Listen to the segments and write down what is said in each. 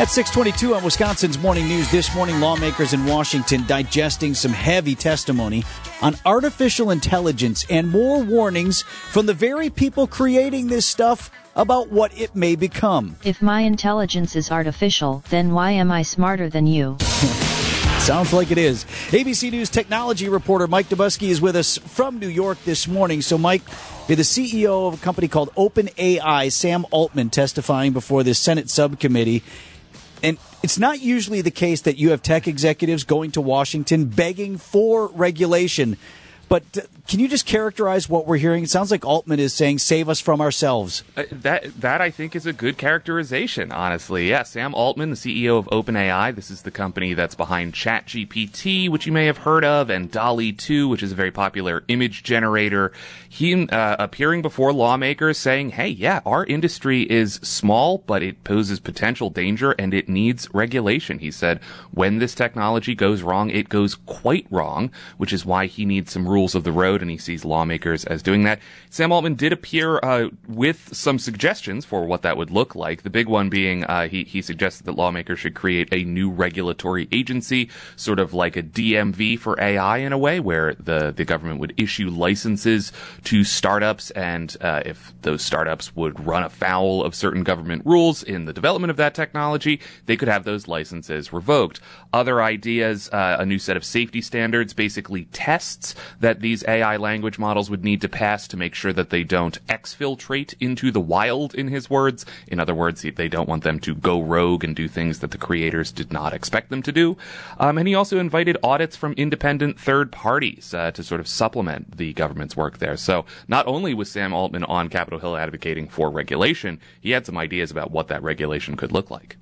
At 622 on Wisconsin's Morning News, this morning lawmakers in Washington digesting some heavy testimony on artificial intelligence and more warnings from the very people creating this stuff about what it may become. If my intelligence is artificial, then why am I smarter than you? Sounds like it is. ABC News technology reporter Mike Dobuski is with us from New York this morning. So, Mike, you're the CEO of a company called OpenAI, Sam Altman, testifying before the Senate subcommittee. And it's not usually the case that you have tech executives going to Washington begging for regulation. But uh, can you just characterize what we're hearing? It sounds like Altman is saying, "Save us from ourselves." Uh, that that I think is a good characterization. Honestly, yeah. Sam Altman, the CEO of OpenAI, this is the company that's behind ChatGPT, which you may have heard of, and DALL-E 2, which is a very popular image generator. He uh, appearing before lawmakers, saying, "Hey, yeah, our industry is small, but it poses potential danger, and it needs regulation." He said, "When this technology goes wrong, it goes quite wrong," which is why he needs some rules rules of the road, and he sees lawmakers as doing that. Sam Altman did appear uh, with some suggestions for what that would look like. The big one being uh, he he suggested that lawmakers should create a new regulatory agency, sort of like a DMV for AI in a way, where the the government would issue licenses to startups, and uh, if those startups would run afoul of certain government rules in the development of that technology, they could have those licenses revoked. Other ideas, uh, a new set of safety standards, basically tests that that these AI language models would need to pass to make sure that they don't exfiltrate into the wild, in his words. In other words, they don't want them to go rogue and do things that the creators did not expect them to do. Um, and he also invited audits from independent third parties uh, to sort of supplement the government's work there. So not only was Sam Altman on Capitol Hill advocating for regulation, he had some ideas about what that regulation could look like.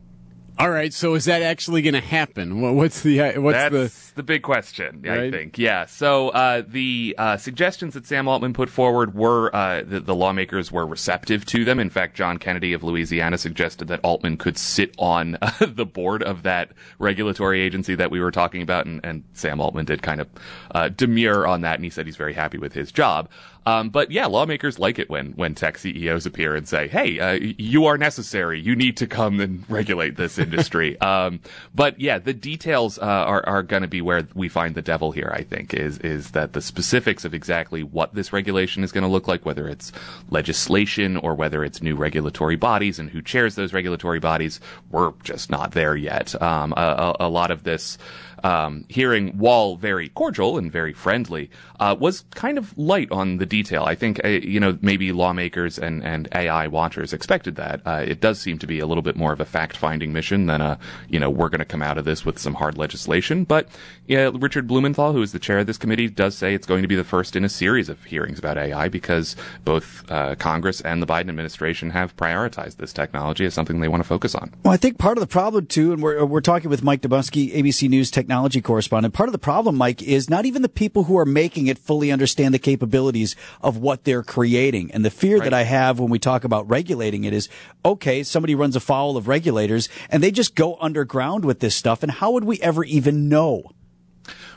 All right, so is that actually going to happen? What's the uh, what's That's the the big question? Right? I think, yeah. So uh, the uh, suggestions that Sam Altman put forward were uh, the, the, lawmakers were receptive to them. In fact, John Kennedy of Louisiana suggested that Altman could sit on the board of that regulatory agency that we were talking about, and, and Sam Altman did kind of uh, demur on that, and he said he's very happy with his job. Um, but yeah, lawmakers like it when when tech CEOs appear and say, "Hey, uh, you are necessary. You need to come and regulate this industry." um, but yeah, the details uh, are are going to be where we find the devil here. I think is is that the specifics of exactly what this regulation is going to look like, whether it's legislation or whether it's new regulatory bodies and who chairs those regulatory bodies, we're just not there yet. Um, a, a, a lot of this um, hearing, while very cordial and very friendly, uh, was kind of light on the detail. I think, uh, you know, maybe lawmakers and, and AI watchers expected that. Uh, it does seem to be a little bit more of a fact finding mission than a, you know, we're going to come out of this with some hard legislation. But yeah, Richard Blumenthal, who is the chair of this committee, does say it's going to be the first in a series of hearings about AI because both uh, Congress and the Biden administration have prioritized this technology as something they want to focus on. Well, I think part of the problem, too, and we're, we're talking with Mike Dobuski, ABC News Tech technology correspondent. Part of the problem, Mike, is not even the people who are making it fully understand the capabilities of what they're creating. And the fear right. that I have when we talk about regulating it is, okay, somebody runs afoul of regulators and they just go underground with this stuff. And how would we ever even know?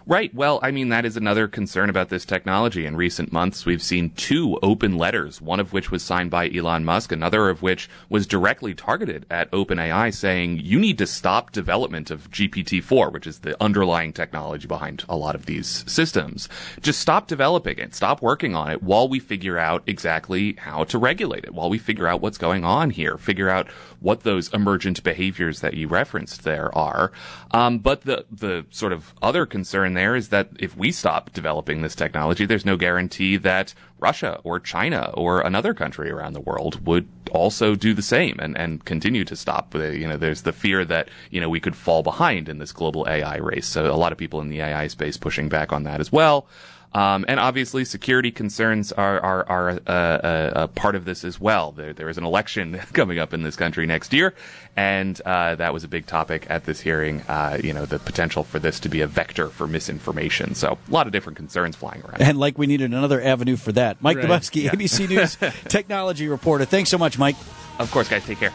Right. Well, I mean, that is another concern about this technology. In recent months, we've seen two open letters, one of which was signed by Elon Musk, another of which was directly targeted at OpenAI saying, you need to stop development of GPT-4, which is the underlying technology behind a lot of these systems. Just stop developing it, stop working on it while we figure out exactly how to regulate it, while we figure out what's going on here, figure out what those emergent behaviors that you referenced there are. Um, but the, the sort of other concern concern there is that if we stop developing this technology, there's no guarantee that Russia or China or another country around the world would also do the same and, and continue to stop. You know, there's the fear that, you know, we could fall behind in this global AI race. So a lot of people in the AI space pushing back on that as well. Um, and obviously, security concerns are are, are a, a, a, part of this as well. There there is an election coming up in this country next year, and uh, that was a big topic at this hearing. Uh, you know, the potential for this to be a vector for misinformation. So a lot of different concerns flying around. And like we needed another avenue for that. Mike right. Dobuski, yeah. ABC News technology reporter. Thanks so much, Mike. Of course, guys. Take care.